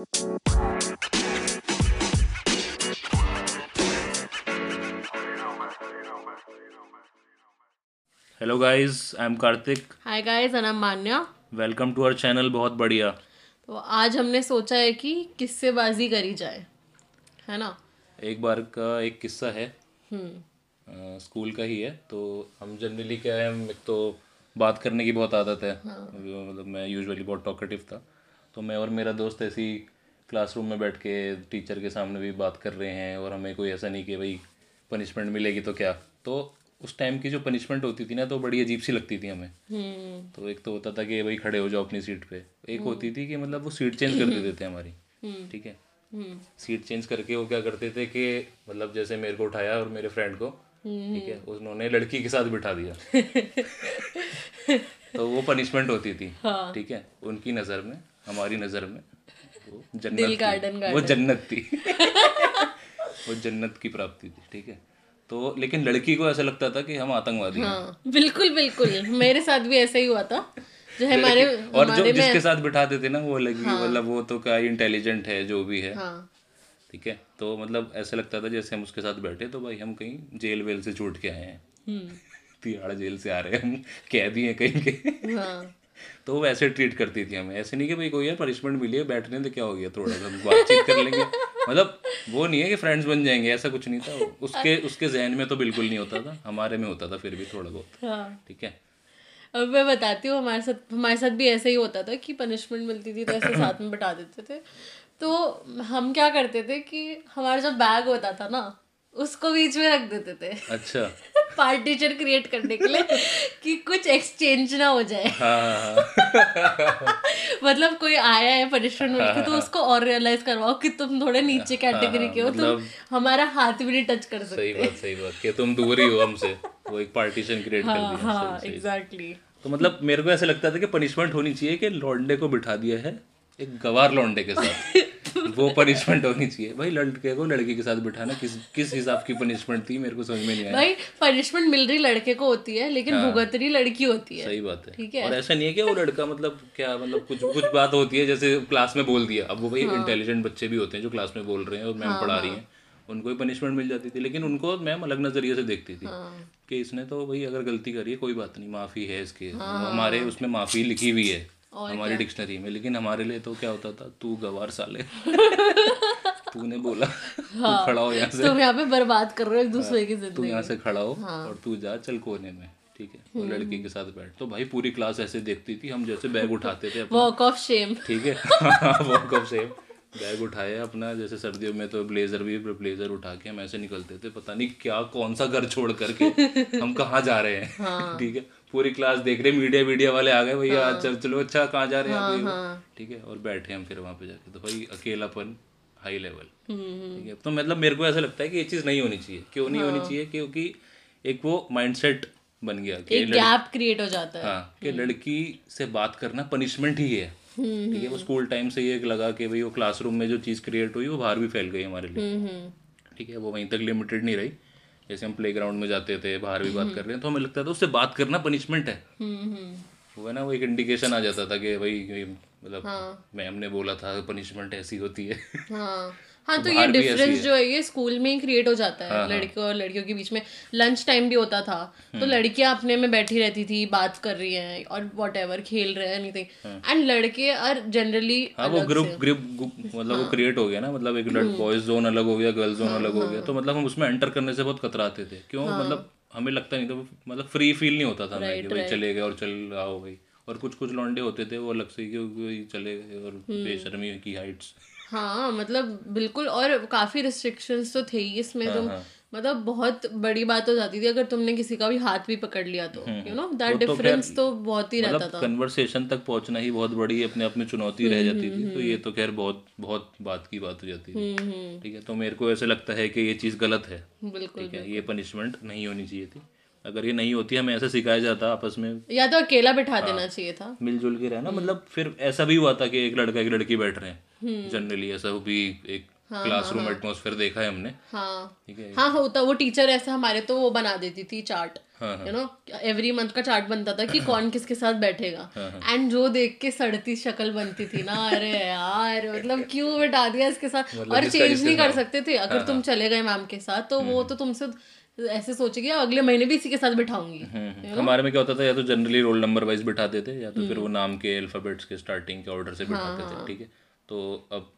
Hello guys I am Kartik hi guys and Manya welcome to our channel बहुत बढ़िया। तो आज हमने सोचा है कि किस्सेबाजी करी जाए है ना? एक बार का एक किस्सा है। हम्म। अ, स्कूल का ही है तो हम जनरली क्या है हम एक तो बात करने की बहुत आदत है। मतलब हाँ. मैं यूजुअली बहुत टॉकेटिव था। तो मैं और मेरा दोस्त ऐसी क्लासरूम में बैठ के टीचर के सामने भी बात कर रहे हैं और हमें कोई ऐसा नहीं कि भाई पनिशमेंट मिलेगी तो क्या? तो उस टाइम की जो पनिशमेंट होती थी ना तो बड़ी अजीब सी लगती थी हमें। हम्म। तो एक तो होता था कि भाई खड़े हो जाओ अपनी सीट पे। एक होती थी कि मतलब वो सीट चेंज कर देते थे हमारी। ठीक है? हम्म। सीट चेंज करके वो क्या करते थे कि मतलब जैसे मेरे को उठाया और मेरे फ्रेंड को। ठीक है? उन्होंने लड़की के साथ बिठा दिया। तो वो पनिशमेंट होती थी। हाँ। ठीक है? उनकी नज़र में हमारी नज़र में। वो दिल जन्नत गार्डन वो जन्नत थी। वो जन्नत की प्राप्ति थी ठीक है? तो लेकिन लड़की को ऐसा लगता था कि हम आतंकवादी हाँ। बिल्कुल बिल्कुल। मेरे साथ भी ऐसा ही हुआ था। जो है हमारे और जो जिसके साथ बिठाते थे ना वो लगी मतलब वो तो क्या इंटेलिजेंट है जो भी है। हाँ। ठीक है? तो मतलब ऐसा लगता था जैसे हम उसके साथ बैठे तो भाई हम कहीं जेल वेल से छूट के आए हैं। हम्म। तिहाड़ जेल से आ रहे हैं हम। कैदी हैं कहीं के। हाँ। तो वो वैसे ट्रीट करती थी हमें। ऐसे नहीं कि भाई कोई यार पनिशमेंट मिली है बैठने तो क्या हो गया थोड़ा सा हम बातचीत कर लेंगे। मतलब वो नहीं है कि फ्रेंड्स बन जाएँगे ऐसा कुछ नहीं था। उसके उसके जहन में तो बिल्कुल नहीं होता था हमारे में होता था फिर भी थोड़ा बहुत हाँ। ठीक है? अब मैं बताती हूँ हमारे साथ हमारे साथ भी ऐसा ही होता था कि पनिशमेंट मिलती थी तो ऐसे साथ में बैठा देते थे। तो हम क्या करते थे कि हमारा जो बैग होता था ना उसको बीच में रख देते थे। अच्छा। पार्टीशन क्रिएट करने के लिए कि कुछ एक्सचेंज ना हो जाए। हाँ हाँ मतलब कोई आया है पनिशमेंट मिल के तो उसको और रियलाइज़ करवाओ कि तुम थोड़े नीचे कैटेगरी के हो तुम हमारा हाथ भी नहीं टच कर सकते। सही बात सही बात कि तुम दूर ही हो हमसे वो एक पार्टीशन क्रिएट कर हाँ दिया हाँ। एग्जैक्टली तो मतलब मेरे को ऐसा लगता था कि पनिशमेंट होनी चाहिए कि लौंडे को बिठा दिया है एक गवार लौंडे के साथ। वो पनिशमेंट होनी चाहिए। भाई लड़के को लड़की के साथ बिठाना किस किस हिसाब की पनिशमेंट थी मेरे को समझ में नहीं आया। भाई पनिशमेंट मिल रही लड़के को होती है लेकिन भुगत रही लड़की होती है। सही बात है। ठीक है। और ऐसा नहीं है कि वो लड़का मतलब क्या मतलब कुछ कुछ बात होती है जैसे क्लास में बोल दिया। अब वो भाई हाँ। इंटेलिजेंट बच्चे भी होते हैं जो क्लास में बोल रहे हैं और मैम पढ़ा रही है। उनको ही पनिशमेंट मिल जाती थी लेकिन उनको मैम अलग नज़रिए से देखती थी हाँ। कि इसने तो भाई अगर गलती करी है कोई बात नहीं माफ़ी है इसकी। हाँ, हमारे उसमें माफ़ी लिखी हुई है। हमारी डिक्शनरी में लेकिन हमारे लिए तो क्या होता था? तू गवार साले। तूने बोला हाँ। तू खड़ा हो यहाँ से। तुम यहाँ पे बर्बाद कर रहे हो एक दूसरे की ज़िंदगी तू यहाँ से खड़ा हो हाँ। और तू जा चल कोने में ठीक है? वो हम्म। लड़की के साथ बैठ। तो भाई पूरी क्लास ऐसे देखती थी हम जैसे बैग उठाते थे वॉक ऑफ़ शेम ठीक है? वॉक ऑफ़ सेम बैग उठाया अपना जैसे सर्दियों में तो ब्लेजर भी ब्लेजर उठा के हम ऐसे निकलते थे पता नहीं क्या कौन सा घर छोड़ करके हम कहाँ जा रहे हैं। हाँ। ठीक है? पूरी क्लास देख रहे मीडिया मीडिया वाले आ गए भैया आज चल चलो अच्छा कहाँ जा रहे हैं वो। हाँ। ठीक है और बैठे हम फिर वहाँ पे जाके। तो भाई अकेलापन हाई लेवल हम्म, ठीक है तो मतलब मेरे को ऐसा लगता है कि ये चीज़ नहीं होनी चाहिए। क्यों नहीं हाँ। होनी चाहिए? क्योंकि एक वो माइंडसेट बन गया कि एक गैप क्रिएट हो जाता है। हाँ कि लड़की से बात करना पनिशमेंट ही है। हम्म, ठीक है वो स्कूल टाइम से ये लगा कि भाई वो क्लासरूम में जो चीज़ क्रिएट हुई वो बाहर भी फैल गई हमारे लिए। हम्म, हम्म, ठीक है वो वहीं तक लिमिटेड नहीं रही। जैसे हम प्ले में जाते थे बाहर भी बात कर रहे हैं तो हमें लगता था उससे बात करना पनिशमेंट है। हम्म, हम्म, वो है ना वो एक इंडिकेशन आ जाता था कि भाई मतलब हाँ। मैम ने बोला था पनिशमेंट ऐसी होती है। हाँ। हाँ तो ये डिफरेंस जो है ये स्कूल में ही क्रिएट हो जाता हाँ, है लड़के और लड़कियों के बीच में लंच टाइम भी होता था। तो लड़कियाँ अपने में बैठी रहती थी बात कर रही हैं और वॉट खेल रहे हैं एनीथिंग एंड लड़के आर जनरली हाँ वो ग्रुप ग्रुप मतलब वो क्रिएट हो गया ना मतलब एक बॉयज़ जोन अलग हो गया गर्ल्स जोन अलग हो गया। तो मतलब हम उसमें एंटर करने से बहुत कतराते थे। क्यों? मतलब हमें लगता नहीं था मतलब फ्री फील नहीं होता था हमें कि भाई चले गए और चल आओ भाई। और कुछ कुछ लौंडे होते थे वो अलग से कि भाई चले गए और बेशर्मी की हाइट्स हाँ मतलब बिल्कुल और काफ़ी रिस्ट्रिक्शंस तो थे ही इसमें तुम मतलब बहुत बड़ी बात हो जाती थी अगर तुमने किसी का भी हाथ भी पकड़ लिया तो यू नो दैट डिफरेंस तो बहुत ही रहता था। कन्वर्सेशन तक पहुँचना ही बहुत बड़ी अपने आप में चुनौती रह जाती थी तो ये तो खैर बहुत बहुत बात की बात हो जाती थी। हम्म हम्म। ठीक है तो मेरे को ऐसे लगता है कि ये चीज़ गलत है। बिल्कुल ठीक है ये पनिशमेंट नहीं होनी चाहिए थी। अगर ये नहीं होती हमें ऐसे सिखाया जाता आपस में। या तो अकेला बिठा हाँ। देना चाहिए था। मिलजुल के रहना। मतलब फिर ऐसा भी हुआ था कि एक लड़का एक लड़की बैठ रहे हैं। जनरली ऐसा भी एक क्लासरूम एटमोसफेयर हाँ, देखा है हमने। हाँ। है। हाँ होता वो टीचर ऐसा हमारे तो वो बना देती थी चार्ट। हाँ, हाँ। यू नो एवरी मंथ का चार्ट बनता था कि कौन किसके साथ बैठेगा। हाँ, एंड जो देख के सड़ती शक्ल बनती थी ना अरे यार मतलब क्यों बिठा दिया इसके साथ? मतलब और चेंज नहीं कर हाँ। सकते थे। अगर तुम चले गए मैम के साथ तो वो तो तुमसे ऐसे सोचेगी अगले महीने भी इसी के साथ बिठाऊँगी। हम्म, हमारे में क्या होता था या तो जनरली रोल नंबर वाइज बिठाते थे या तो फिर वो नाम के अल्फाबेट्स के स्टार्टिंग के ऑर्डर से बिठाते थे ठीक है? तो अब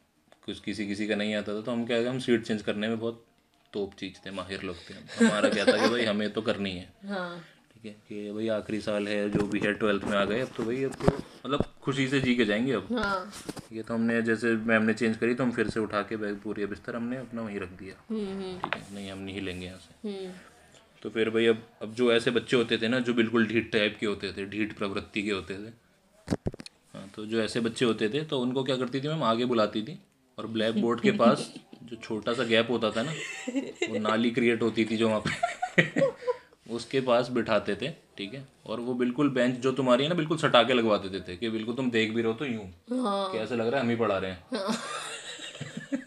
कुछ किसी किसी का नहीं आता था तो हम क्या हम सीट चेंज करने में बहुत तोप चीज़ थे माहिर लोग थे हमारा क्या था कि भाई हमें तो करनी है। हाँ। ठीक है कि भाई आखिरी साल है जो भी है ट्वेल्थ में आ गए अब तो भाई अब तो मतलब खुशी से जी के जाएँगे अब। हाँ। ये तो हमने जैसे मैम ने चेंज करी तो हम फिर से उठा के बैग पूरी बिस्तर हमने अपना वहीं रख दिया। हम्म ठीक है नहीं हम नहीं लेंगे यहाँ से। हम्म। तो फिर भाई अब अब जो ऐसे बच्चे होते थे ना जो बिल्कुल ढीठ टाइप के होते थे ढीठ प्रवृत्ति के होते थे हाँ तो जो ऐसे बच्चे होते थे तो उनको क्या करती थी मैम? आगे बुलाती थी। और ब्लैक बोर्ड के पास जो छोटा सा गैप होता था ना वो नाली क्रिएट होती थी जो वहाँ पे। उसके पास बिठाते थे ठीक है? और वो बिल्कुल बेंच जो तुम्हारी है ना बिल्कुल सटा के लगवा देते थे कि बिल्कुल तुम देख भी रहो तो यूँ। हाँ। ऐसा लग रहा है हम ही पढ़ा रहे हैं।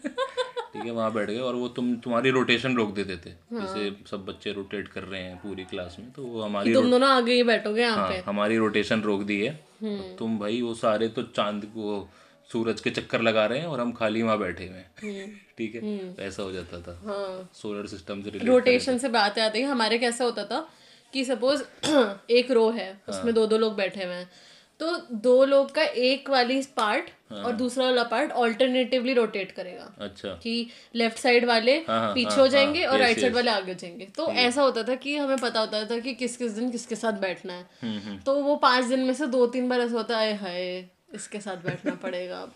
ठीक है वहाँ बैठ गए और वो तुम तुम्हारी रोटेशन रोक देते थे। जैसे सब बच्चे रोटेट कर रहे हैं पूरी क्लास में तो वो हमारी तुम दोनों आगे ही बैठोगे हाँ पे। हमारी रोटेशन रोक दी है। तुम भाई वो सारे तो चाँद को सूरज के चक्कर लगा रहे हैं और हम खाली वहाँ बैठे हुए हैं। ठीक है? तो ऐसा हो जाता था। हाँ। सोलर सिस्टम से रोटेशन से बात आती है। हमारे कैसा होता था कि सपोज़ एक रो है उसमें दो दो लोग बैठे हुए हैं। तो दो लोग का एक वाली पार्ट हाँ। और दूसरा वाला पार्ट ऑल्टरनेटिवली रोटेट करेगा। अच्छा। कि लेफ़्ट साइड वाले हाँ, हाँ, पीछे हाँ, हो जाएँगे हाँ, और राइट साइड वाले आगे हो जाएँगे। तो ऐसा होता था कि हमें पता होता था कि किस किस दिन किसके साथ बैठना है। हम्म, हम्म। तो वो पाँच दिन में से दो तीन बार ऐसा होता है हाय इसके साथ बैठना पड़ेगा।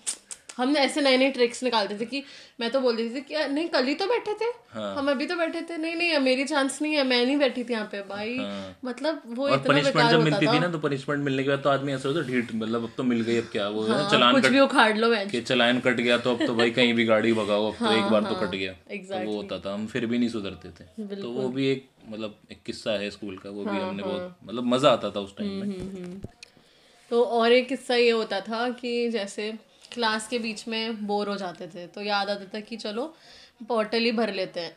हम ऐसे नए नए ट्रिक्स निकालते थे कि मैं तो बोल देती थी कि नहीं कल ही तो बैठे थे। हाँ। हम अभी तो बैठे थे। नहीं नहीं मेरी चांस नहीं है मैं नहीं बैठी थी यहाँ पे। भाई हाँ। मतलब वो हाँ। और इतना पनिशमेंट जब मिलती था थी। ना तो पनिशमेंट मिलने के बाद तो आदमी ऐसा होता ढीठ मतलब अब तो मिल गई अब क्या वो हाँ, चलान कुछ कट भी उखाड़ लो मैं के चलान कट गया तो अब तो भाई कहीं भी गाड़ी भगाओ अब तो एक बार तो कट गया। तो वो होता था हम फिर भी नहीं सुधरते थे। तो वो भी एक मतलब एक किस्सा है स्कूल का वो भी हाँ, हमने बहुत मतलब मज़ा आता था उस टाइम हम्म, में तो और एक किस्सा ये होता था कि जैसे क्लास के बीच में बोर हो जाते थे तो याद आता था कि चलो बॉटल ही भर लेते हैं।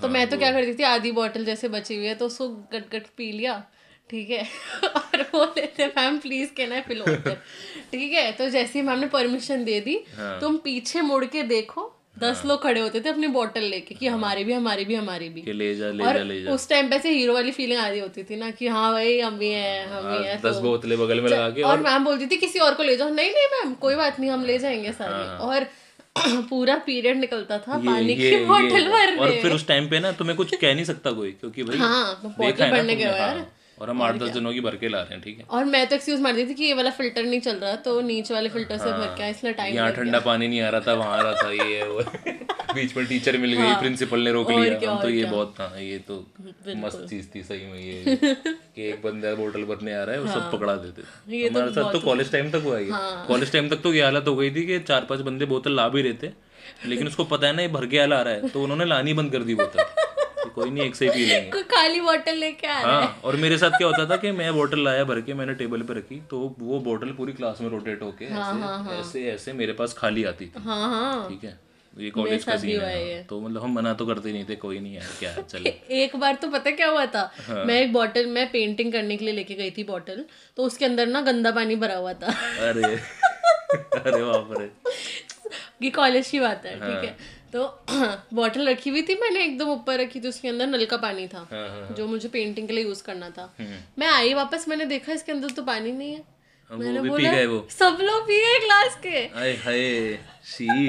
तो मैं तो क्या करती थी आधी बॉटल जैसे बची हुई है तो उसको गट गट पी लिया ठीक है? और वो लेते ma'am please can I fill ठीक है? तो जैसे ही मैम ने परमिशन दे दी तुम पीछे मुड़ के देखो दस लोग खड़े होते थे अपनी बॉटल लेके कि हमारे भी हमारे भी हमारे भी। ले जा ले और जा ले जा। उस टाइम पे से हीरो वाली फीलिंग आ रही होती थी ना कि हाँ भाई हम भी हैं हम भी हैं दस बोतलें बगल में लगा के और मैम बोलती थी किसी और को ले जाओ। नहीं नहीं मैम कोई बात नहीं हम ले जाएँगे सारे। और पूरा पीरियड निकलता था ये, पानी ये की बोतल भरने और फिर उस टाइम पे ना तुम्हें कुछ कह नहीं सकता कोई क्योंकि भाई हाँ तो देखा बॉटल भरने गए तुमने, यार। हाँ। और हम आठ दस जनों की भर के ला रहे हैं ठीक है? और मैं तो एक्सक्यूज मार दी थी कि ये वाला फ़िल्टर नहीं चल रहा तो नीचे वाले फ़िल्टर से भर के इसलिए टाइम यहाँ ठंडा पानी नहीं आ रहा था वहाँ आ रहा था ये है वो। बीच में टीचर मिल गई प्रिंसिपल ने रोक लिया। हम तो ये बहुत था ये तो मस्त चीज़ थी सही में ये कि एक बंदा बोतल भरने आ रहा है वो सब पकड़ा देते थे। हमारे साथ तो कॉलेज टाइम तक हुआ ये। कॉलेज टाइम तक तो ये हालत हो गई थी कि चार पाँच बंदे बोतल ला भी रहे थे लेकिन उसको पता है ना ये भर के आला आ रहा है तो उन्होंने लानी बंद कर दी बोतल कोई नहीं एक से ही पी लेंगे। कोई खाली बॉटल लेके आ रहा हाँ और मेरे साथ क्या होता था कि मैं बोतल लाया भर के मैंने टेबल पे रखी तो वो बोतल पूरी क्लास में रोटेट होके ऐसे हाँ, हाँ. ऐसे ऐसे मेरे पास खाली आती थी। हाँ हाँ। ठीक है? ये कॉलेज का सीन है तो मतलब हम मना तो करते नहीं थे कोई नहीं यार क्या है चले एक बार तो पता क्या हुआ था मैं एक बॉटल मैं पेंटिंग करने के लिए लेके गई थी बॉटल तो उसके अंदर ना गंदा पानी भरा हुआ था। अरे अरे बाप रे। ये कॉलेज की बात है ठीक है। तो बॉटल रखी हुई थी मैंने एकदम ऊपर रखी थी उसके अंदर नल का पानी था हाँ, हाँ, जो मुझे पेंटिंग के लिए यूज़ करना था। मैं आई वापस मैंने देखा इसके अंदर तो पानी नहीं है। पी गए वो। सब लोग पिए क्लास के। आए हाय सी।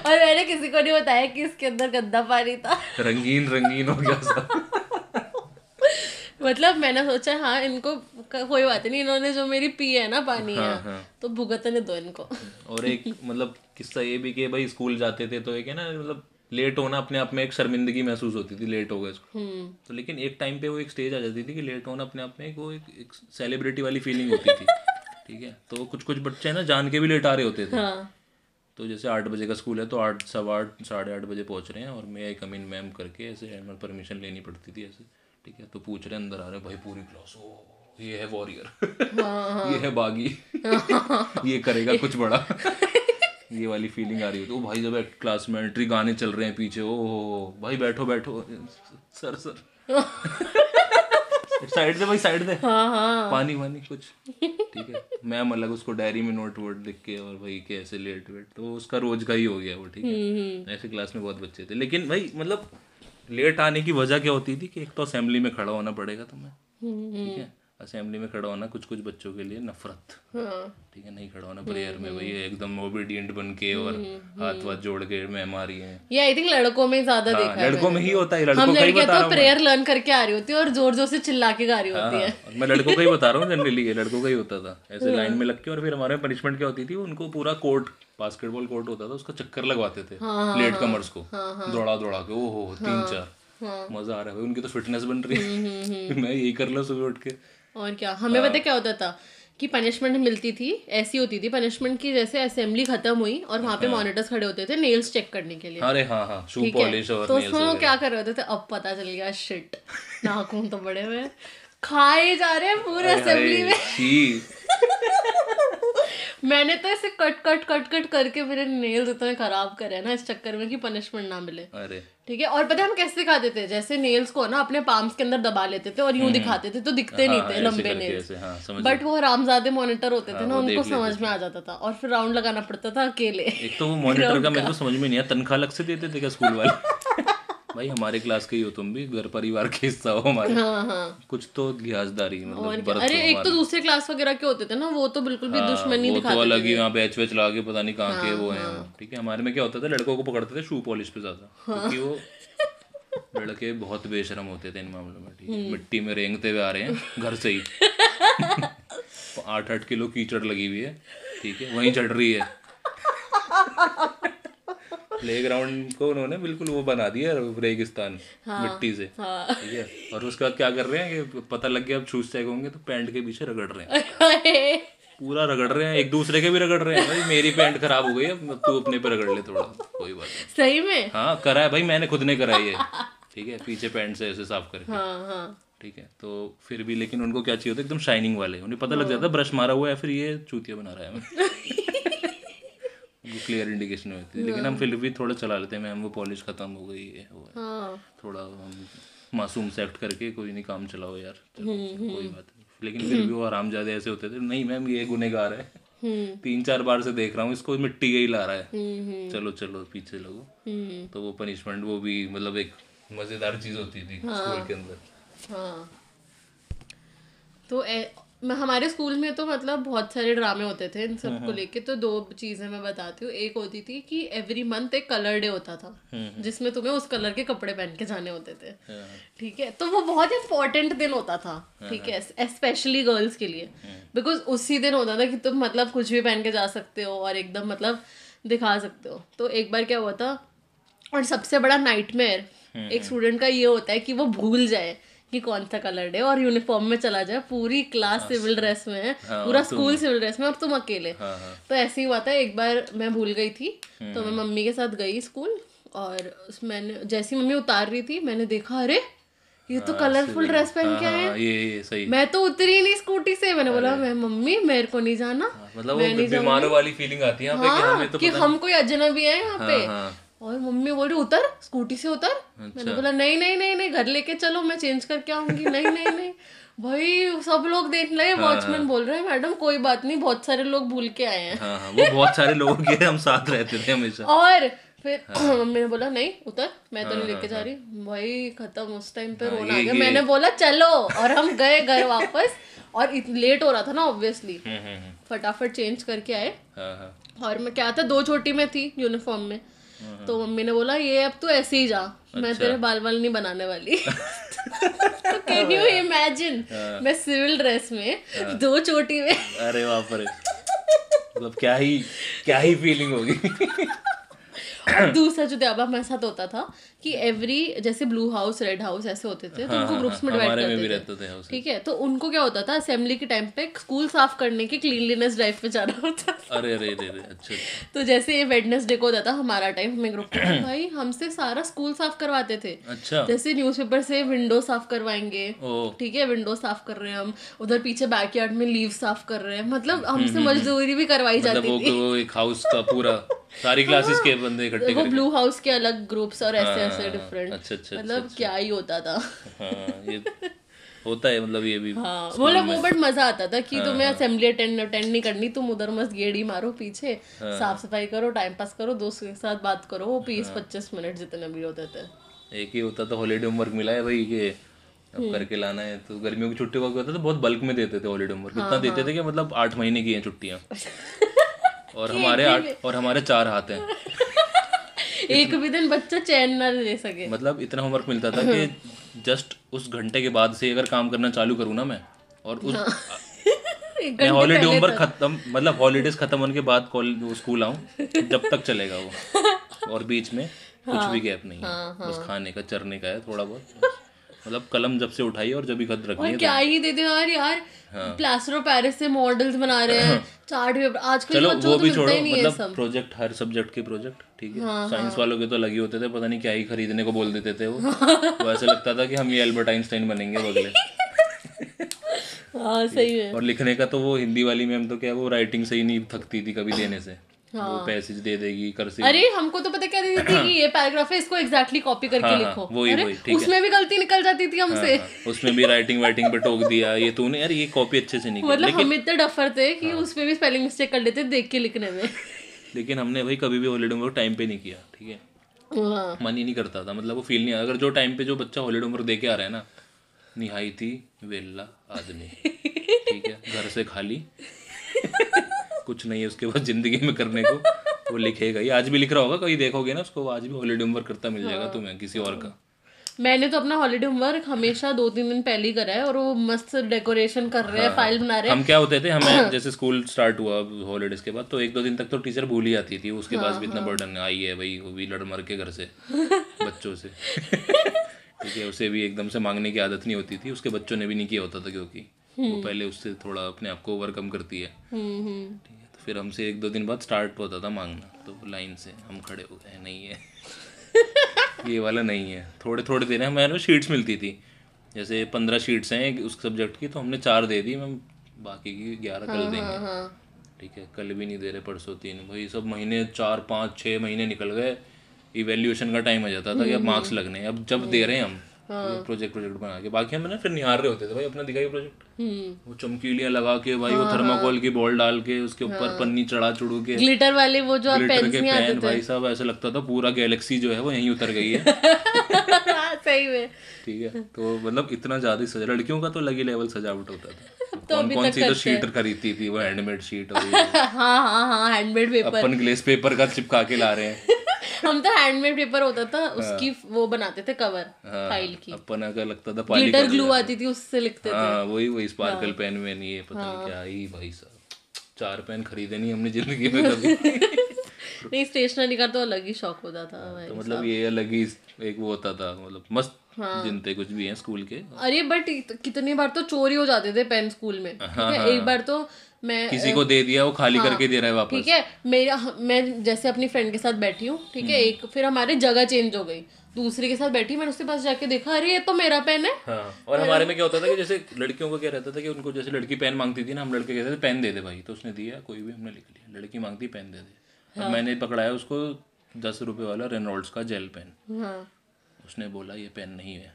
और मैंने किसी को नहीं बताया कि इसके अंदर गंदा पानी था। रंगीन रंगीन हो गया सब। मतलब मैंने सोचा हाँ इनको कोई बात नहीं इन्होंने जो मेरी पी है ना पानी है हाँ। तो भुगतने दो इनको। और एक मतलब किस्सा ये भी कि भाई स्कूल जाते थे तो एक है ना मतलब लेट होना अपने आप में एक शर्मिंदगी महसूस होती थी लेट हो गए हम्म। तो लेकिन एक टाइम पे वो एक स्टेज आ जाती थी कि लेट होना अपने आप में एक वो एक, एक सेलिब्रिटी वाली फीलिंग होती थी ठीक है? तो कुछ कुछ बच्चे ना जान के भी लेट आ रहे होते थे। हाँ। तो जैसे आठ बजे का स्कूल है तो आठ सवा आठ साढ़े आठ बजे पहुँच रहे हैं और मैं कम इन मैम करके ऐसे परमिशन लेनी पड़ती थी ऐसे। ठीक है? तो पूछ रहे अंदर आ रहे भाई पूरी क्लास ओ ये है वॉरियर ये है बागी। ये करेगा कुछ बड़ा। ये वाली फीलिंग आ रही होती है भाई जब क्लास में एंट्री गाने चल रहे हैं पीछे ओ हो हो, भाई बैठो बैठो। Sir sir. साइड दे भाई साइड दे। हाँ हाँ। पानी वानी कुछ। ठीक है? मैम अलग उसको डायरी में नोट वोट लिख के और भाई कैसे लेट वेट तो उसका रोज का ही हो गया वो ठीक है? ऐसे क्लास में बहुत बच्चे थे। लेकिन भाई मतलब लेट आने की वजह क्या होती थी कि एक तो असेंबली में खड़ा होना पड़ेगा तुम्हें? ठीक है? असेंबली में खड़ा होना कुछ कुछ बच्चों के लिए नफरत। हाँ। ठीक है नहीं खड़ा होना प्रेयर में भाई एकदम ओबीडियंट बन के और हाथ वाथ जोड़ के मैम आ रही है। ये आई थिंक लड़कों में ज़्यादा देखा है लड़कों में ही होता है लड़कों का ही बता रहा तो हूँ प्रेयर लर्न करके आ रही होती है और ज़ोर ज़ोर से चिल्ला के गा रही होती है। हाँ, मैं लड़कों का ही बता रहा हूँ जनरली ये लड़कों का ही होता था। ऐसे लाइन में लग के और फिर हमारे में पनिशमेंट क्या होती थी उनको पूरा कोर्ट बास्केटबॉल कोर्ट होता था उसका चक्कर लगवाते थे लेट कमर्स को। दौड़ा दौड़ा के ओहो तीन चार मज़ा आ रहा है उनकी तो फिटनेस बन रही है। मैं यही कर लो सुबह उठ के। और क्या? हमें पता क्या होता था? कि पनिशमेंट मिलती थी ऐसी होती थी पनिशमेंट की जैसे असेंबली खत्म हुई और वहाँ पे मॉनिटर्स खड़े होते थे नेल्स चेक करने के लिए। अरे हाँ हाँ शू पॉलिश और तो nails उसमें क्या कर रहे होते थे? अब पता चल गया शिट नाखून तो बड़े हुए खाए जा रहे हैं पूरे असेंबली में। मैंने तो ऐसे कट कट कट कट करके मेरे नेल्स इतने खराब करे ना इस चक्कर में कि पनिशमेंट ना मिले। अरे। ठीक है? और पता है हम कैसे दिखाते थे? जैसे नेल्स को ना अपने पाम्स के अंदर दबा लेते थे और यूँ दिखाते थे तो दिखते नहीं थे लंबे नेल्स हाँ बट वो हरामजादे मॉनिटर होते थे ना उनको समझ में आ जाता था। और फिर राउंड लगाना पड़ता था अकेले। एक तो वो मॉनिटर का मेरे को समझ में नहीं आया तनख्वाह अलग से देते थे क्या स्कूल वाले? भाई हमारे क्लास के ही हो तुम भी घर परिवार के हिस्सा हो हमारे। हाँ हाँ। कुछ तो लिहाजदारी मतलब अरे एक तो दूसरे क्लास वगैरह के होते थे ना वो तो बिल्कुल भी दुश्मनी वो दिखाते तो अलग ही यहाँ बैच वैच लगा के पता नहीं कहाँ के वो हैं ठीक है? हमारे में क्या होता था लड़कों को पकड़ते थे शू पॉलिश पे ज़्यादा क्योंकि वो लड़के बहुत बेशरम होते थे इन मामलों में ठीक है? मिट्टी में रेंगते हुए आ रहे हैं घर से ही। आठ आठ किलो कीचड़ लगी हुई है ठीक है? वहीं चढ़ रही है। प्ले ग्राउंड को उन्होंने बिल्कुल वो बना दिया रेगिस्तान हाँ, मिट्टी से। हाँ। ठीक है? और उसके बाद क्या कर रहे हैं कि पता लग गया अब शूज़ चेक होंगे तो पैंट के पीछे रगड़ रहे हैं। पूरा रगड़ रहे हैं एक दूसरे के भी रगड़ रहे हैं। भाई मेरी पैंट खराब हो गई है अब तू अपने पे रगड़ ले थोड़ा कोई बात नहीं। सही में? हाँ करा है भाई मैंने खुद ने करा है। ये ठीक है पीछे पैंट से ऐसे साफ़ करके। हाँ हाँ। ठीक है तो फिर भी लेकिन उनको क्या चाहिए होता है? एकदम शाइनिंग वाले। उन्हें पता लग जाता है ब्रश मारा हुआ है फिर ये चूतिया बना रहा है। क्लियर इंडिकेशन होती है। लेकिन हम फिर भी थोड़ा चला लेते हैं मैम वो पॉलिश खत्म हो गई है वो हाँ। थोड़ा हम मासूम से एक्ट करके कोई नहीं काम चलाओ यार। चलो, कोई बात नहीं। लेकिन फिर भी वो आराम ज़्यादा ऐसे होते थे नहीं मैम ये गुनेगार है। हम्म। तीन चार बार से देख रहा हूँ इसको मिट्टी ही ला रहा है। हम्म चलो चलो पीछे लगो। हम्म। तो वो पनिशमेंट वो भी मतलब एक मज़ेदार चीज़ होती थी स्कूल के अंदर। हाँ। तो हमारे स्कूल में तो मतलब बहुत सारे ड्रामे होते थे इन सबको लेके तो दो चीज़ें मैं बताती हूँ। एक होती थी कि एवरी मंथ एक कलर डे होता था जिसमें तुम्हें उस कलर के कपड़े पहन के जाने होते थे। हाँ, ठीक है? तो वो बहुत इंपॉर्टेंट दिन होता था ठीक है। स्पेशली गर्ल्स के लिए। बिकॉज़ उसी दिन होता था कि तुम मतलब कुछ भी पहन के जा सकते हो और एकदम मतलब दिखा सकते हो। तो एक बार क्या हुआ था और सबसे बड़ा नाइटमेयर एक स्टूडेंट का ये होता है कि वो भूल जाए कि कौन सा कलर डे और यूनिफॉर्म में चला जाए पूरी क्लास सिविल ड्रेस में है पूरा स्कूल सिविल ड्रेस में और तुम अकेले। हाँ हाँ। तो ऐसे ही हुआ था एक बार मैं भूल गई थी तो मैं मम्मी के साथ गई स्कूल और मैंने जैसी मम्मी उतार रही थी मैंने देखा अरे ये तो कलरफुल ड्रेस पहन के आए हाँ, ये ये सही। मैं तो उतरी नहीं स्कूटी से मैंने बोला मैं मम्मी मेरे को नहीं जाना मतलब वो बीमारों वाली फीलिंग आती है यहाँ पे कि हाँ हमें तो कि हम कोई अजनबी है यहाँ पे। हाँ। और मम्मी बोल रही उतर स्कूटी से उतर. अच्छा। मैंने बोला नहीं नहीं नहीं नहीं घर लेके चलो मैं चेंज करके आऊँगी. नहीं नहीं नहीं. भाई सब लोग देख रहे हैं वॉचमैन बोल रहे हैं मैडम कोई बात नहीं बहुत सारे लोग भूल के आए हैं. हाँ हाँ वो बहुत सारे लोग के हम साथ रहते थे हमेशा। और फिर मम्मी ने बोला नहीं उतर मैं तो नहीं लेके जा रही भाई खत्म उस टाइम पे रोना आ गया। मैंने बोला चलो और हम गए घर वापस। और लेट हो रहा था ना ऑब्वियसली हम्म हम्म हम्म, फटाफट चेंज करके आए। हाँ हाँ। और मैं क्या था दो छोटी में थी यूनिफॉर्म में। तो मम्मी ने बोला ये अब तू ऐसे ही जा अच्छा। मैं तेरे बाल बाल नहीं बनाने वाली। तो कैन यू इमेजिन मैं सिविल ड्रेस में दो चोटी में अरे वहाँ रे। मतलब क्या ही क्या ही फीलिंग होगी। और दूसरा जो दयाबा हमारे साथ होता था कि एवरी जैसे ब्लू हाउस रेड हाउस ऐसे होते थे तो उनको ग्रुप्स में डिवाइड हमारे में भी करते थे ठीक है तो उनको क्या होता था असेंबली के टाइम पे स्कूल साफ़ करने के क्लीनलीनेस ड्राइव पे जाना होता था। अरे अरे अरे अच्छा अच्छा। तो जैसे ये वेडनेसडे को होता था हमारा टाइम हमें ग्रुप भाई हमसे सारा स्कूल साफ़ करवाते थे। अच्छा। जैसे न्यूज़पेपर से विंडो साफ़ करवाएँगे ठीक है विंडो साफ़ कर रहे हैं हम उधर पीछे बैकयार्ड में लीव साफ़ कर रहे हैं मतलब हमसे मजदूरी भी करवाई मतलब जाती थी। वो एक हाउस का पूरा सारी क्लासेस के बंदे इकट्ठे वो ब्लू हाउस के अलग ग्रुप्स और ऐसे ऐसे हाँ, डिफरेंट अच्छा, अच्छा, मतलब क्या ही होता था। हाँ ये होता है मतलब ये भी हाँ मतलब वो बट मज़ा आता था कि तुम्हें असेंबली अटेंड अटेंड नहीं करनी तुम उधर मस्त गेड़ी मारो पीछे साफ़ सफ़ाई करो टाइम पास करो दोस्तों के साथ बात करो वो बीस पच्चीस मिनट जितने भी होते थे। एक ही होता था हॉलीडे होमवर्क मिला है भाई कि अब करके लाना है तो गर्मियों की छुट्टी वक्त होता था बहुत बल्क में देते थे हॉलीडे होमवर्क इतना देते थे कि मतलब आठ महीने की हैं छुट्टियाँ। और हमारे आठ और हमारे चार हाथ हैं। एक भी दिन बच्चा चैन ना ले सके। मतलब इतना होमवर्क मिलता था कि जस्ट उस घंटे के बाद से अगर काम करना चालू करूँ ना मैं और उस मैं हॉलीडे होमवर्क खत्म मतलब हॉलीडेज खत्म होने के बाद स्कूल आऊँ जब तक चलेगा वो। और बीच में कुछ भी गैप नहीं है बस खाने का चरने का है थोड़ा बहुत। मतलब कलम जब से उठाई और जब भी खत और है क्या ही देते यार यार प्लास्टर ऑफ़ पेरिस से मॉडल्स बना रहे हैं चार्ट पेपर आजकल चलो बच्चों वो को भी तो छोड़ो मतलब प्रोजेक्ट हर सब्जेक्ट के प्रोजेक्ट ठीक है। साइंस वालों के तो लगे होते थे पता नहीं क्या ही खरीदने को बोल देते थे वो। वो ऐसे लगता था कि हम ये एल्बर्ट आइंस्टाइन बनेंगे बगले हाँ सही है। और लिखने का तो वो हिंदी वाली मैम तो क्या वो राइटिंग से ही नहीं थकती थी कभी देने से। वो पैसेज दे देगी कर से। अरे हमको तो पता क्या देती थी कि ये पैराग्राफ है इसको एग्जैक्टली कॉपी करके हाँ, लिखो। वही, अरे वही, ठीक है। उसमें भी गलती निकल जाती थी हमसे। हाँ, उसमें भी राइटिंग वाइटिंग पे टोक दिया ये तूने यार ये कॉपी अच्छे से नहीं मतलब हम इतने डफर थे कि हाँ। उसमें भी स्पेलिंग मिस्टेक कर लेते देख के लिखने में। लेकिन हमने भाई कभी भी हॉलीडे होमवर्क टाइम पे नहीं किया ठीक है? हाँ। मन ही नहीं करता था मतलब वो फील नहीं अगर जो टाइम पे जो बच्चा हॉलीडे होमवर्क दे के आ रहा है ना निहाई थी वेल्ला आदमी ठीक है? घर से खाली। कुछ नहीं है उसके बाद ज़िंदगी में करने को वो लिखेगा। ही आज भी लिख रहा होगा कहीं देखोगे ना उसको आज भी हॉलीडे होमवर्क करता मिल जाएगा तुम्हें किसी और का। मैंने तो अपना हॉलीडे होमवर्क हमेशा दो तीन दिन पहले ही करा है और वो मस्त डेकोरेशन कर रहे हैं फ़ाइल बना रहे हैं। हम क्या होते थे हमें जैसे स्कूल स्टार्ट हुआ हॉलीडेज के बाद तो एक दो दिन तक तो टीचर भूल ही जाती थी उसके पास भी इतना बर्डन आई है भाई वो भी लड़ मर के घर से बच्चों से। ठीक है उसे भी एकदम से मांगने की आदत नहीं होती थी उसके बच्चों ने भी नहीं किया होता था क्योंकि वो पहले उससे थोड़ा अपने आप को ओवरकम करती है। हम्म हम्म है फिर हमसे एक दो दिन बाद स्टार्ट होता था मांगना। तो लाइन से हम खड़े हो गए नहीं है। ये वाला नहीं है। थोड़े थोड़े देने हमारे शीट्स मिलती थी। जैसे पंद्रह शीट्स हैं उस सब्जेक्ट की तो हमने चार दे दी मैम बाकी की ग्यारह कल देंगे। हाँ ठीक है कल भी नहीं दे रहे परसों तीन। भाई सब महीने चार पाँच छः महीने निकल गए। इवेल्यूएशन का टाइम आ जाता था कि अब मार्क्स लगने अब जब दे रहे हैं हम प्रोजेक्ट प्रोजेक्ट बना के। बाकी हम ना फिर निहार रहे होते थे भाई अपना दिखाई प्रोजेक्ट हम्म। वो चमकीलियाँ लगा के भाई वो थर्माकोल की बॉल डाल के उसके ऊपर पन्नी चढ़ा चढ़ू के। ग्लिटर वाले वो जो ग्लिटर के पेन भाई साहब ऐसा लगता था पूरा गैलेक्सी जो है वो यहीं उतर गई है। सही में। ठीक है? तो मतलब इतना ज़्यादा सजा लड़कियों का तो अलग ही लेवल सजावट होता था। तो कौन कौन सी तो शीट खरीदती थी वो हैंडमेड शीट और हाँ हाँ हाँ हैंडमेड पेपर अपन ग्लेस पेपर का चिपका के ला रहे हैं। हम तो हैंडमेड पेपर होता था उसकी वो बनाते थे कवर हाँ, फ़ाइल की। अपन अगर लगता था ग्लिटर ग्लू आती थी उससे लिखते थे। हाँ वही वही स्पार्कल पेन में नहीं है पता नहीं क्या ही भाई साहब। चार पेन खरीदे नहीं हमने ज़िंदगी में कभी। नहीं स्टेशनरी का तो अलग ही शौक होता था तो मतलब ये अलग ही एक वो होता था मतलब मस्त हाँ। थे कुछ भी हैं स्कूल के। अरे बट कितनी बार तो चोरी हो जाते थे पेन स्कूल में ठीक है। एक बार तो मैं किसी को दे दिया वो खाली हाँ, करके दे रहा है वापस। ठीक है मेरा मैं जैसे अपनी फ्रेंड के साथ बैठी हूँ ठीक है एक फिर हमारे जगह चेंज हो गई। दूसरे के साथ बैठी मैंने उसके पास जाके देखा अरे ये तो मेरा पेन है। हाँ और हमारे में क्या होता था कि जैसे लड़कियों को क्या रहता था कि उनको जैसे लड़की पेन मांगती थी ना हम लड़के कहते थे पेन दे दे भाई। तो उसने दिया कोई भी हमने लिख लिया। लड़की मांगती पेन दे दे। अब मैंने पकड़ाया उसको दस रुपए वाला रेनॉल्ड्स का जेल पेन हाँ। उसने बोला ये पेन नहीं है।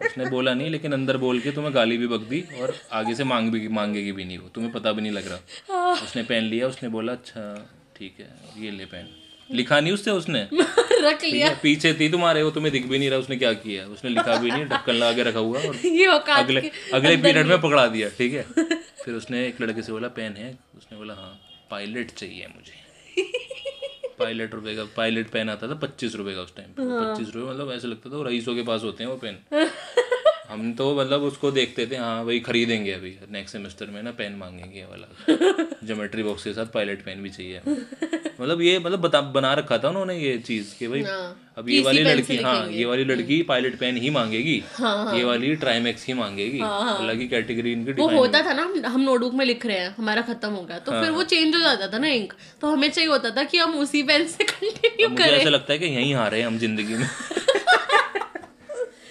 उसने बोला नहीं लेकिन अंदर बोल के तुम्हें गाली भी बक दी और आगे से मांग भी मांगेगी भी नहीं वो। तुम्हें पता भी नहीं लग रहा। उसने पेन लिया उसने बोला अच्छा ठीक है ये ले पेन। लिखा नहीं उससे उसने? रख लिया। पीछे थी तुम्हारे वो तुम्हें दिख भी नहीं रहा उसने क्या किया? उसने लिखा भी नहीं ढक्कन लगा के रखा हुआ और ये अगले अगले पीरियड में पकड़ा दिया ठीक है। फिर उसने एक लड़के से बोला पेन है। उसने बोला हाँ पायलट चाहिए मुझे। पायलट रुपए का पायलट पेन आता था पच्चीस रुपए का उस टाइम पे। पच्चीस रुपए मतलब ऐसा लगता था वो रईसों के पास होते हैं वो पेन। हम तो मतलब उसको देखते थे हाँ भाई खरीदेंगे अभी नेक्स्ट सेमेस्टर में ना पेन मांगेंगे ये वाला। ज्योमेट्री बॉक्स के साथ पायलट पेन भी चाहिए। मतलब ये मतलब बता बना रखा था उन्होंने ये चीज़ कि भाई हाँ, अब ये वाली लड़की हाँ ये वाली लड़की पायलट पेन ही मांगेगी हाँ, ये वाली ट्राइमेक्स ही मांगेगी। अलग ही कैटेगरी इनकी वो होता था ना हम- नोटबुक में लिख रहे हैं हमारा खत्म हो गया। तो फिर वो चेंज हो जाता था ना इंक तो हमें चाहिए होता था कि हम उसी पेन से कंटिन्यू मुझे ऐसा लगता है कि यहीं आ रहे हैं हम ज़िंदगी में।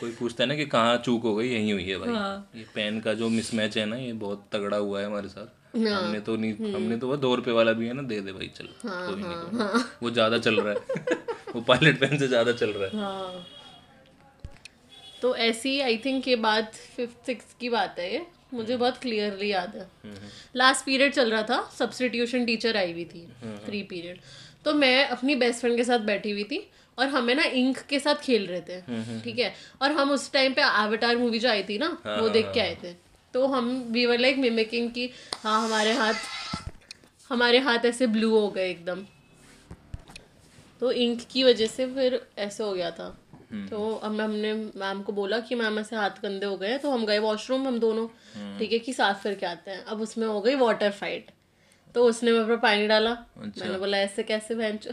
कोई पूछता है ना कि कहाँ चूक हो गई यही हुई है भाई। हाँ। ये पेन का जो मिसमैच है ना ये बहुत तगड़ा हुआ है हमारे साथ। हाँ। हमने तो नहीं हम्म। हमने तो वो दो रुपए वाला भी है ना दे दे भाई चल कोई नहीं वो ज़्यादा चल रहा है। वो पायलट पेन से ज़्यादा चल रहा है। हाँ। तो ऐसी आई थिंक ये बात फिफ्थ सिक्स की बात है ये। मुझे बहुत क्लियरली याद है। लास्ट पीरियड चल रहा था सब्सटीट्यूशन टीचर आई हुई थी फ्री पीरियड तो मैं अपनी बेस्ट फ्रेंड के साथ बैठी हुई थी और हमें ना इंक के साथ खेल रहे थे ठीक है? और हम उस टाइम पे एवेटार मूवी जो आई थी ना वो देख के आए थे। तो हम वी वर लाइक मिमिकिंग की हाँ हमारे हाथ हमारे हाथ ऐसे ब्लू हो गए एकदम। तो इंक की वजह से फिर ऐसे हो गया था। तो अब हमने मैम को बोला कि मैम ऐसे हाथ गंदे हो गए तो हम गए वॉशरूम हम दोनों ठीक है कि साफ़ करके आते हैं। अब उसमें हो गई वाटर फाइट तो उसने मेरे पर पानी डाला। मैंने बोला ऐसे कैसे बहन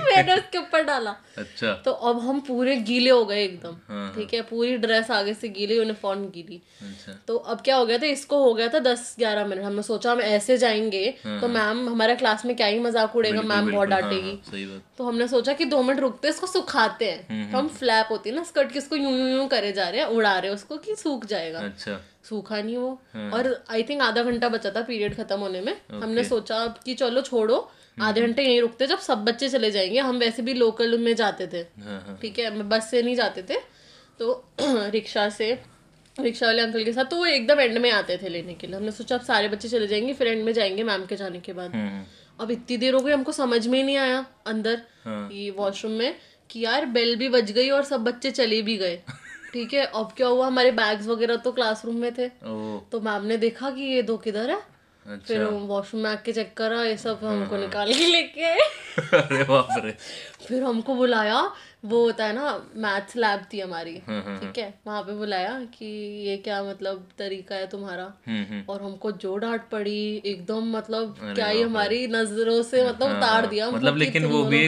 मैंने उसके ऊपर डाला। अच्छा। तो अब हम पूरे गीले हो गए एकदम हाँ, ठीक है? पूरी ड्रेस आगे से गीली यूनिफॉर्म गीली। अच्छा। तो अब क्या हो गया था? इसको हो गया था दस ग्यारह मिनट। हमने सोचा हम ऐसे जाएँगे तो मैम हमारा क्लास में क्या ही मज़ाक उड़ेगा मैम बहुत डांटेगी। हाँ, तो हमने सोचा कि दो मिनट रुकते हैं, इसको सुखाते हैं। तो हम फ्लैप होती है ना स्कर्ट की उसको यूँ यूँ यूँ करे जा रहे हैं उड़ा रहे हैं उसको कि सूख जाएगा। अच्छा। सूखा नहीं वो। और आई थिंक आधा घंटा बचा था पीरियड खत्म होने में। हमने सोचा अब कि चलो छोड़ो आधे घंटे यहीं रुकते जब सब बच्चे चले जाएँगे हम वैसे भी लोकल में जाते थे। हाँ हाँ ठीक है बस से नहीं जाते थे तो रिक्शा से रिक्शा वाले अंकल के साथ तो वो एकदम एंड में आते थे लेने के लिए। हमने सोचा अब सारे बच्चे चले जाएँगे फिर एंड में जाएँगे मैम के जाने के बाद। हम्म, अब इतनी देर हो गई हमको समझ में ही नहीं आया अंदर हाँ। ये वॉशरूम में कि यार बेल भी बज गई और सब बच्चे चले भी गए। ठीक है अब क्या हुआ हमारे बैग्स वगैरह तो क्लासरूम में थे। तो मैम ने देखा कि ये दो किधर है? अच्छा। फिर वॉशरूम में आके चेक करा ये सब हमको निकाल के लेके। आए अरे बाप रे। फिर हमको बुलाया वो होता है ना मैथ्स लैब थी हमारी हाँ, ठीक है। वहाँ पे बुलाया कि ये क्या मतलब तरीका है तुम्हारा? हम्म हम्म। और हमको जो डांट पड़ी एकदम मतलब क्या ही हमारी नज़रों से मतलब उतार दिया मतलब लेकिन वो भी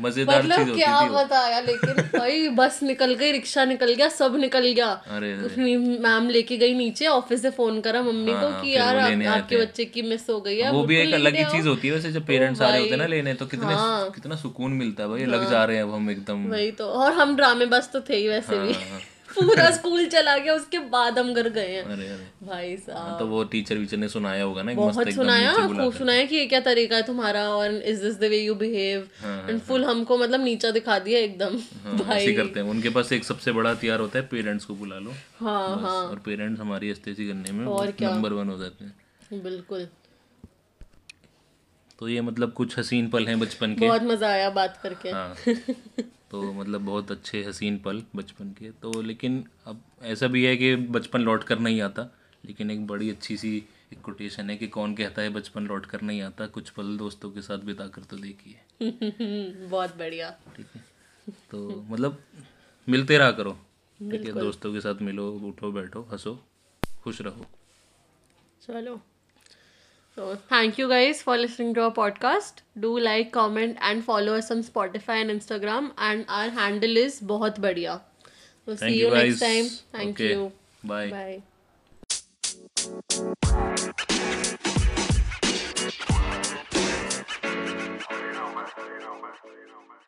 मज़ेदार चीज़ मतलब होती क्या थी। बताया लेकिन भाई बस निकल गई रिक्शा निकल गया सब निकल गया। अरे मैम लेके गई नीचे ऑफ़िस से फ़ोन करा मम्मी को हाँ, कि यार आपके बच्चे की मिस हो गई है वो भी एक अलग ही चीज़ होती है वैसे जब पेरेंट्स आ रहे होते हैं ना लेने तो कितने हाँ। कितना सुकून मिलता है भाई लग जा रहे हैं अब हम एकदम। वही तो और हम ड्रामे बस तो थे ही वैसे भी। हाँ, हाँ। पूरा स्कूल चला गया उसके बाद हम घर गए हैं। अरे अरे। भाई साहब। हाँ, तो वो टीचर वीचर ने सुनाया होगा ना बहुत सुनाया खूब सुनाया कि ये क्या तरीका है तुम्हारा और is this the way you behave हाँ, एंड फुल हमको मतलब नीचा दिखा दिया एकदम हाँ, ऐसे करते हैं। उनके पास एक सबसे बड़ा हथियार होता है पेरेंट्स को बुला लो। हाँ बस और पेरेंट्स हमारी अस्तेसी करने में नंबर वन हो जाते हैं। बिल्कुल। तो ये मतलब कुछ हसीन पल हैं बचपन के। बहुत मज़ा आया बात करके। हाँ। तो मतलब बहुत अच्छे हसीन पल बचपन के। तो लेकिन अब ऐसा भी है कि बचपन लौट कर नहीं आता लेकिन एक बड़ी अच्छी सी एक कोटेशन है कि कौन कहता है बचपन लौट कर नहीं आता कुछ पल दोस्तों के साथ बिता कर तो देखिए। बहुत बढ़िया। ठीक है? तो मतलब मिलते रहा करो। ठीक है दोस्तों के साथ मिलो उठो बैठो हंसो खुश रहो। चलो। So thank you guys for listening to our podcast. Do like, comment, and follow us on Spotify and Instagram. And our handle is बहुत We'll thank see you, you next time. Thank okay. you. Bye. Bye. you know, man.